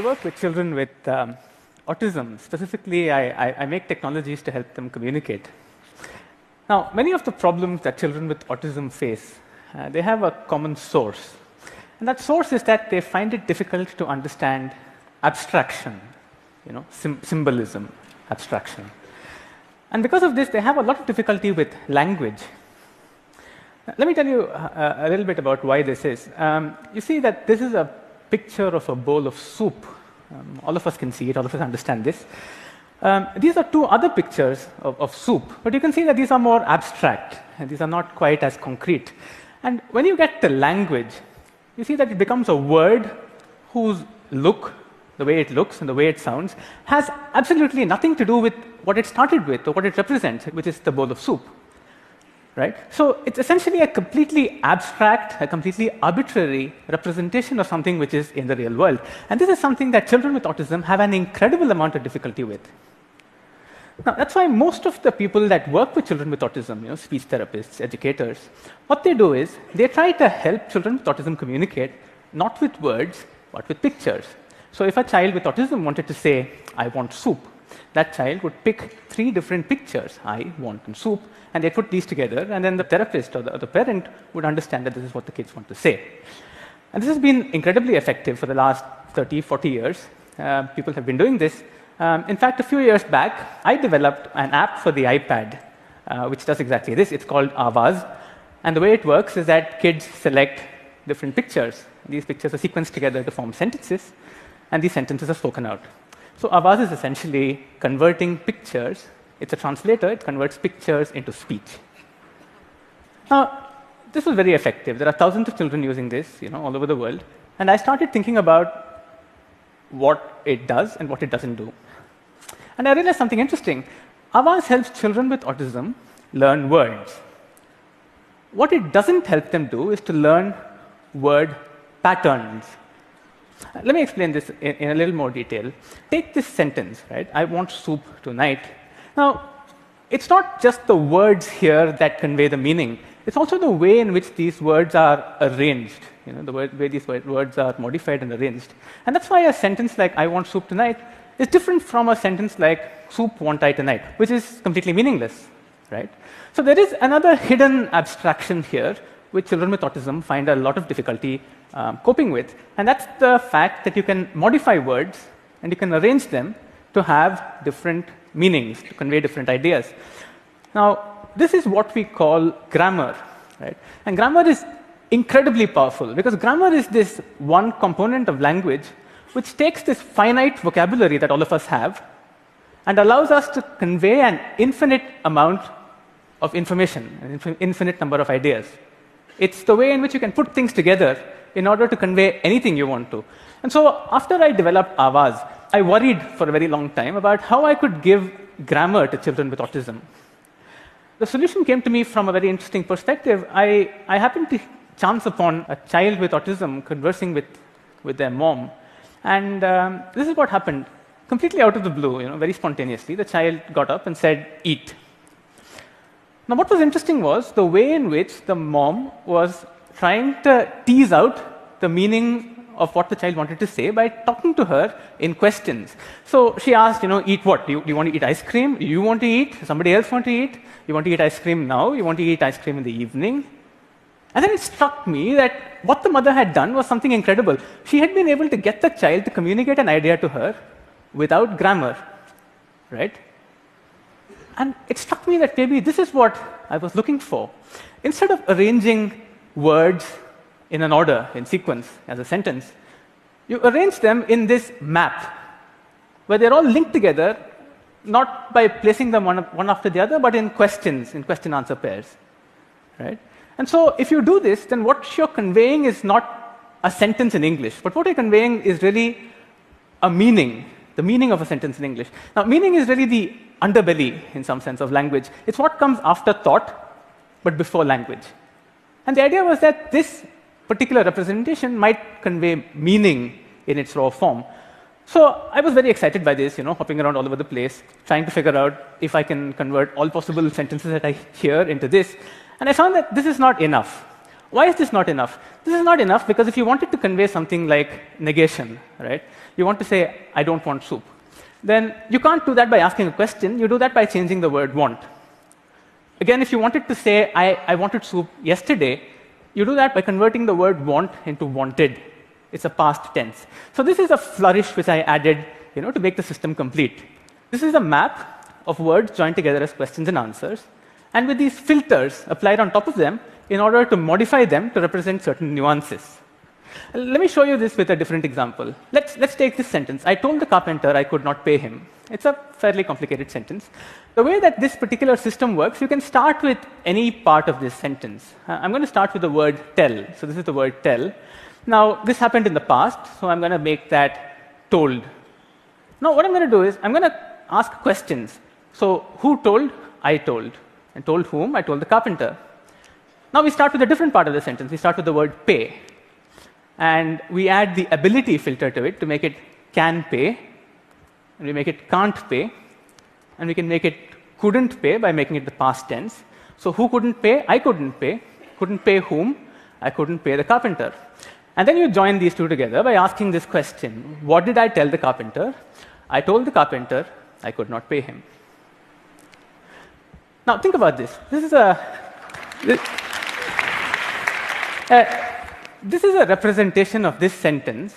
I work with children with um, autism. Specifically, I, I, I, make technologies to help them communicate. Now, many of the problems that children with autism face, uh, they have a common source. And that source is that they find it difficult to understand abstraction, you know, symbolism, abstraction. And because of this, they have a lot of difficulty with language. Let me tell you a, a little bit about why this is. Um, you see that this is a picture of a bowl of soup. Um, all of us can see it, all of us understand this. Um, these are two other pictures of, of, soup, but you can see that these are more abstract, and these are not quite as concrete. And when you get the language, you see that it becomes a word whose look, the way it looks and the way it sounds, has absolutely nothing to do with what it started with or what it represents, which is the bowl of soup right? So it's essentially a completely abstract, a completely arbitrary representation of something which is in the real world. And this is something that children with autism have an incredible amount of difficulty with. Now, that's why most of the people that work with children with autism, you know, speech therapists, educators, what they do is they try to help children with autism communicate not with words, but with pictures. So if a child with autism wanted to say, I want soup, that child would pick three different pictures I want in soup, and they put these together, and then the therapist or the, or the, parent would understand that this is what the kids want to say. And this has been incredibly effective for the last 30, 40 years. Uh, people have been doing this. Um, in fact, a few years back, I developed an app for the iPad, uh, which does exactly this. It's called Avaz. And the way it works is that kids select different pictures. These pictures are sequenced together to form sentences, and these sentences are spoken out. So Avaz is essentially converting pictures. It's a translator. It converts pictures into speech. Now, this was very effective. There are thousands of children using this, you know, all over the world. And I started thinking about what it does and what it doesn't do. And I realized something interesting. Avaz helps children with autism learn words. What it doesn't help them do is to learn word patterns, Uh, let me explain this in, in, a little more detail. Take this sentence, right? I want soup tonight. Now, it's not just the words here that convey the meaning. It's also the way in which these words are arranged, you know, the way these words are modified and arranged. And that's why a sentence like, I want soup tonight, is different from a sentence like, soup want I tonight, which is completely meaningless, right? So there is another hidden abstraction here, which children with autism find a lot of difficulty um, coping with. And that's the fact that you can modify words and you can arrange them to have different meanings, to convey different ideas. Now, this is what we call grammar, right? And grammar is incredibly powerful because grammar is this one component of language which takes this finite vocabulary that all of us have and allows us to convey an infinite amount of information, an infinite number of ideas. It's the way in which you can put things together in order to convey anything you want to. And so after I developed Avaz, I worried for a very long time about how I could give grammar to children with autism. The solution came to me from a very interesting perspective. I, I happened to chance upon a child with autism conversing with, with their mom. And um, this is what happened. Completely out of the blue, you know, very spontaneously, the child got up and said, eat. Now, what was interesting was the way in which the mom was trying to tease out the meaning of what the child wanted to say by talking to her in questions. So she asked, you know, eat what? Do you, do you, want to eat ice cream? You want to eat? Somebody else want to eat? You want to eat ice cream now? You want to eat ice cream in the evening? And then it struck me that what the mother had done was something incredible. She had been able to get the child to communicate an idea to her without grammar, right? And it struck me that maybe this is what I was looking for. Instead of arranging words in an order, in sequence, as a sentence, you arrange them in this map, where they're all linked together, not by placing them one, one after the other, but in questions, in question answer pairs. Right? And so, if you do this, then what you're conveying is not a sentence in English, but what you're conveying is really a meaning, the meaning of a sentence in English. Now, meaning is really the underbelly, in some sense, of language. It's what comes after thought, but before language. And the idea was that this particular representation might convey meaning in its raw form. So I was very excited by this, you know, hopping around all over the place, trying to figure out if I can convert all possible sentences that I hear into this. And I found that this is not enough. Why is this not enough? This is not enough because if you wanted to convey something like negation, right? You want to say, I don't want soup. Then you can't do that by asking a question. You do that by changing the word want. Again, if you wanted to say, I, I wanted soup yesterday, you do that by converting the word want into wanted. It's a past tense. So this is a flourish which I added you know, to make the system complete. This is a map of words joined together as questions and answers. And with these filters applied on top of them, in order to modify them to represent certain nuances. Let me show you this with a different example. Let's, let's take this sentence. I told the carpenter I could not pay him. It's a fairly complicated sentence. The way that this particular system works, you can start with any part of this sentence. Uh, I'm going to start with the word tell. So this is the word tell. Now, this happened in the past, so I'm going to make that told. Now, what I'm going to do is I'm going to ask questions. So, who told? I told. And told whom? I told the carpenter. Now we start with a different part of the sentence. We start with the word pay. And we add the ability filter to it to make it can pay. And we make it can't pay. And we can make it couldn't pay by making it the past tense. So who couldn't pay? I couldn't pay. Couldn't pay whom? I couldn't pay the carpenter. And then you join these two together by asking this question What did I tell the carpenter? I told the carpenter I could not pay him. Now think about this. This is a. This, uh, this is a representation of this sentence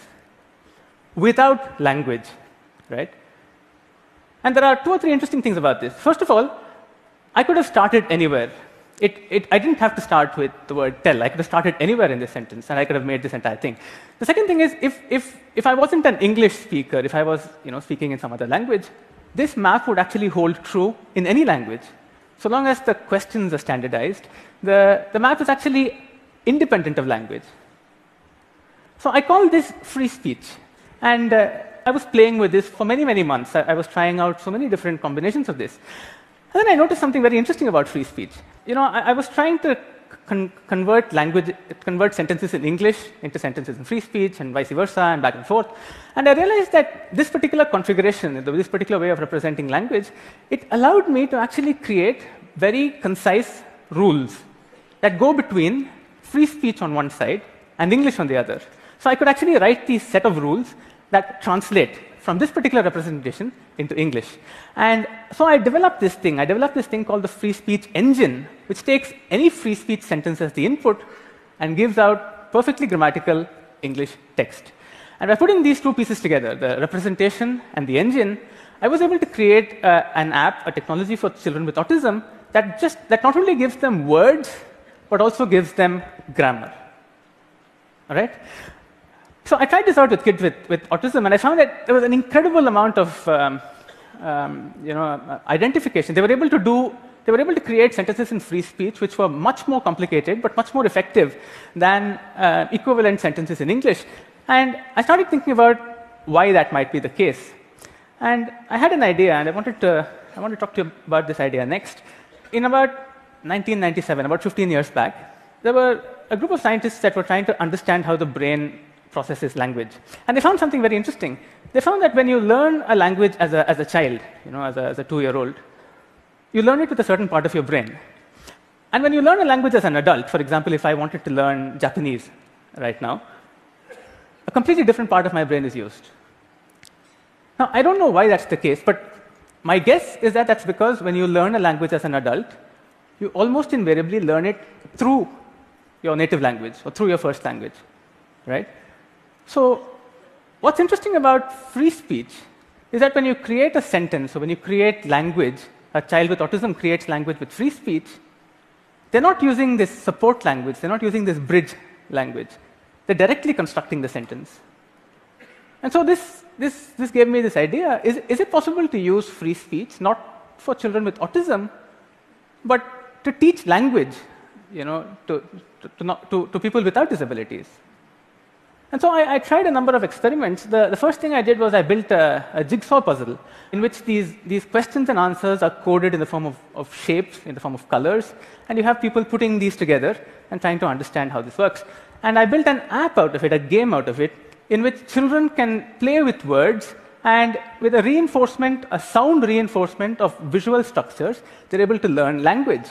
without language, right? And there are two or three interesting things about this. First of all, I could have started anywhere. It, it, I didn't have to start with the word tell. I could have started anywhere in this sentence, and I could have made this entire thing. The second thing is, if, if, if I wasn't an English speaker, if I was you know, speaking in some other language, this map would actually hold true in any language. So long as the questions are standardized, the, the map is actually independent of language. So I call this free speech. And uh, I was playing with this for many, many months. I, I, was trying out so many different combinations of this. And then I noticed something very interesting about free speech. You know, I, I was trying to con convert language, convert sentences in English into sentences in free speech and vice versa and back and forth. And I realized that this particular configuration, this particular way of representing language, it allowed me to actually create very concise rules that go between free speech on one side and English on the other. So I could actually write these set of rules that translate from this particular representation into English. And so I developed this thing. I developed this thing called the free speech engine, which takes any free speech sentence as the input and gives out perfectly grammatical English text. And by putting these two pieces together, the representation and the engine, I was able to create uh, an app, a technology for children with autism that just that not only gives them words but also gives them grammar. All right? So I tried this out with kids with, with autism, and I found that there was an incredible amount of um, um, you know, identification. They were able to do, they were able to create sentences in free speech which were much more complicated but much more effective than uh, equivalent sentences in English. And I started thinking about why that might be the case. And I had an idea, and I wanted to, I want to talk to you about this idea next. In about 1997, about 15 years back, there were a group of scientists that were trying to understand how the brain processes language. And they found something very interesting. They found that when you learn a language as a, as a child, you know, as a, as a two-year-old, you learn it with a certain part of your brain. And when you learn a language as an adult, for example, if I wanted to learn Japanese right now, a completely different part of my brain is used. Now, I don't know why that's the case, but my guess is that that's because when you learn a language as an adult, you almost invariably learn it through your native language or through your first language, right? So, what's interesting about free speech is that when you create a sentence or when you create language, a child with autism creates language with free speech, they're not using this support language, they're not using this bridge language. They're directly constructing the sentence. And so this, this, this gave me this idea is, is it possible to use free speech, not for children with autism, but to teach language you know, to, to, to, not, to, to people without disabilities. And so I, I, tried a number of experiments. The, the, first thing I did was I built a, a, jigsaw puzzle in which these, these questions and answers are coded in the form of, of, shapes, in the form of colors, and you have people putting these together and trying to understand how this works. And I built an app out of it, a game out of it, in which children can play with words and with a reinforcement, a sound reinforcement of visual structures, they're able to learn language.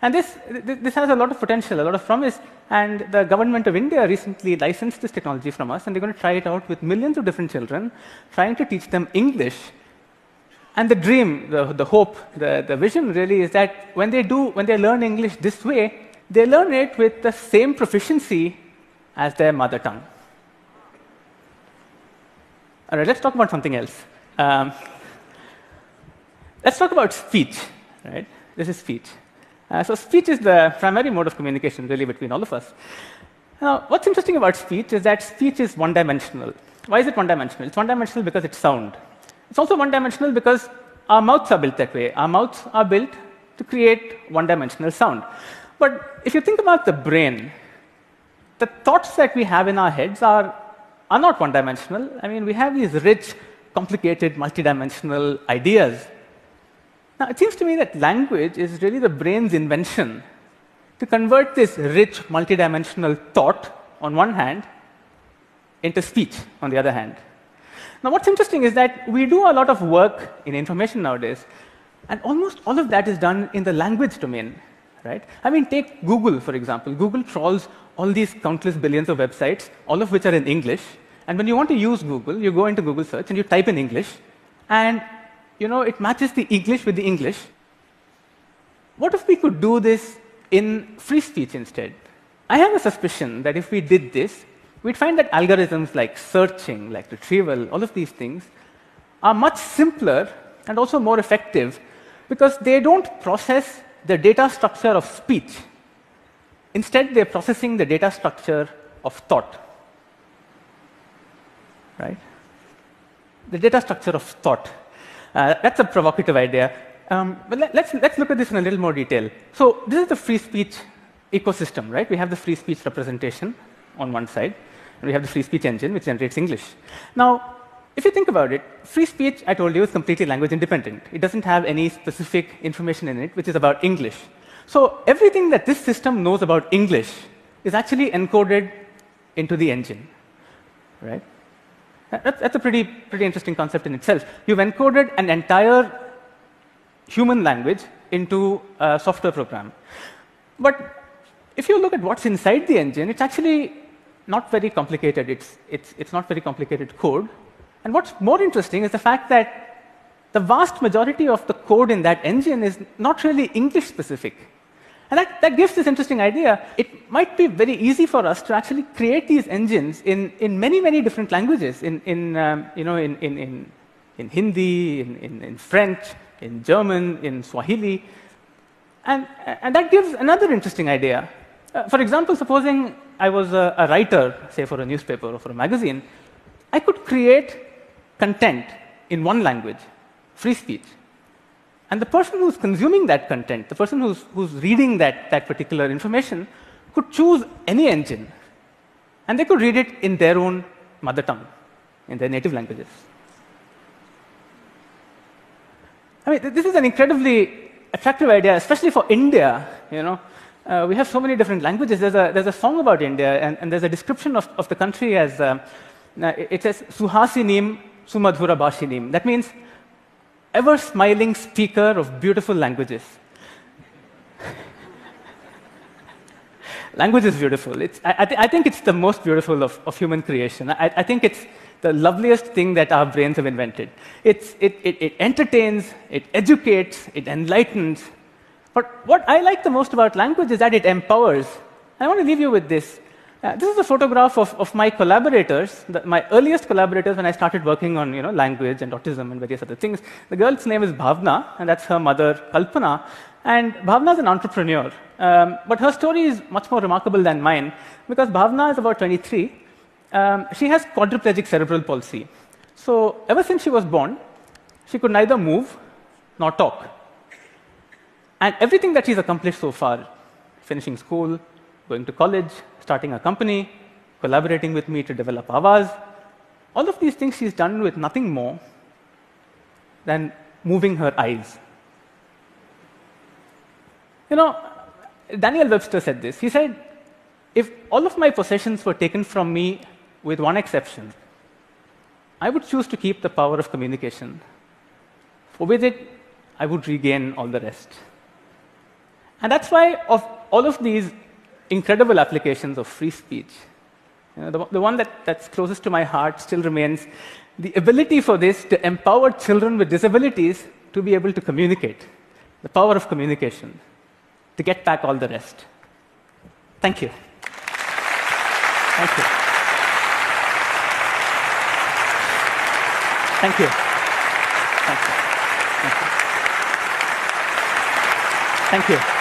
And this, this has a lot of potential, a lot of promise. And the government of India recently licensed this technology from us, and they're going to try it out with millions of different children, trying to teach them English. And the dream, the, the hope, the, the vision really is that when they do, when they learn English this way, they learn it with the same proficiency as their mother tongue. All right, let's talk about something else. Um, let's talk about speech, right? This is speech. Uh, so speech is the primary mode of communication, really, between all of us. Now, what's interesting about speech is that speech is one-dimensional. Why is it one-dimensional? It's one-dimensional because it's sound. It's also one-dimensional because our mouths are built that way. Our mouths are built to create one-dimensional sound. But if you think about the brain, the thoughts that we have in our heads are, are not one-dimensional. I mean, we have these rich, complicated, multidimensional ideas now, it seems to me that language is really the brain's invention to convert this rich, multidimensional thought on one hand into speech on the other hand. Now, what's interesting is that we do a lot of work in information nowadays, and almost all of that is done in the language domain, right? I mean, take Google, for example. Google trawls all these countless billions of websites, all of which are in English. And when you want to use Google, you go into Google search and you type in English, and you know, it matches the English with the English. What if we could do this in free speech instead? I have a suspicion that if we did this, we'd find that algorithms like searching, like retrieval, all of these things are much simpler and also more effective because they don't process the data structure of speech. Instead, they're processing the data structure of thought. Right? The data structure of thought. Uh, that's a provocative idea. Um, but let, us let's, let's look at this in a little more detail. So this is the free speech ecosystem, right? We have the free speech representation on one side, and we have the free speech engine, which generates English. Now, if you think about it, free speech, I told you, is completely language independent. It doesn't have any specific information in it, which is about English. So everything that this system knows about English is actually encoded into the engine, right? That's, that's a pretty, pretty interesting concept in itself. You've encoded an entire human language into a software program. But if you look at what's inside the engine, it's actually not very complicated. It's, it's, it's not very complicated code. And what's more interesting is the fact that the vast majority of the code in that engine is not really English specific. And that, that gives this interesting idea. It might be very easy for us to actually create these engines in, in many, many different languages, in, in, um, you know, in, in, in, in Hindi, in, in, in French, in German, in Swahili. And, and that gives another interesting idea. Uh, for example, supposing I was a, a writer, say for a newspaper or for a magazine, I could create content in one language, free speech. And the person who's consuming that content, the person who's, who's reading that, that particular information, could choose any engine. And they could read it in their own mother tongue, in their native languages. I mean, this is an incredibly attractive idea, especially for India. You know, uh, we have so many different languages. There's a, there's a song about India, and, and there's a description of, of the country as um, uh, it says Suhasinim Sumadhura Bashinim. That means ever smiling speaker of beautiful languages. Language is beautiful. It's, I, I, th I, think it's the most beautiful of, of human creation. I, I, think it's the loveliest thing that our brains have invented. It, it, it entertains, it educates, it enlightens. But what I like the most about language is that it empowers. I want to leave you with this. Uh, this is a photograph of, of my collaborators, the, my earliest collaborators when I started working on you know, language and autism and various other things. The girl's name is Bhavna, and that's her mother, Kalpana. And Bhavna is an entrepreneur. Um, but her story is much more remarkable than mine because Bhavna is about 23. Um, she has quadriplegic cerebral palsy. So ever since she was born, she could neither move nor talk. And everything that she's accomplished so far, finishing school, going to college, starting a company, collaborating with me to develop Avaz. All of these things she's done with nothing more than moving her eyes. You know, Daniel Webster said this. He said, if all of my possessions were taken from me with one exception, I would choose to keep the power of communication. For with it, I would regain all the rest. And that's why, of all of these incredible applications of free speech. You know, the, the one that, that's closest to my heart still remains the ability for this to empower children with disabilities to be able to communicate, the power of communication, to get back all the rest. Thank you. Thank you. Thank you. Thank you. Thank you. Thank you.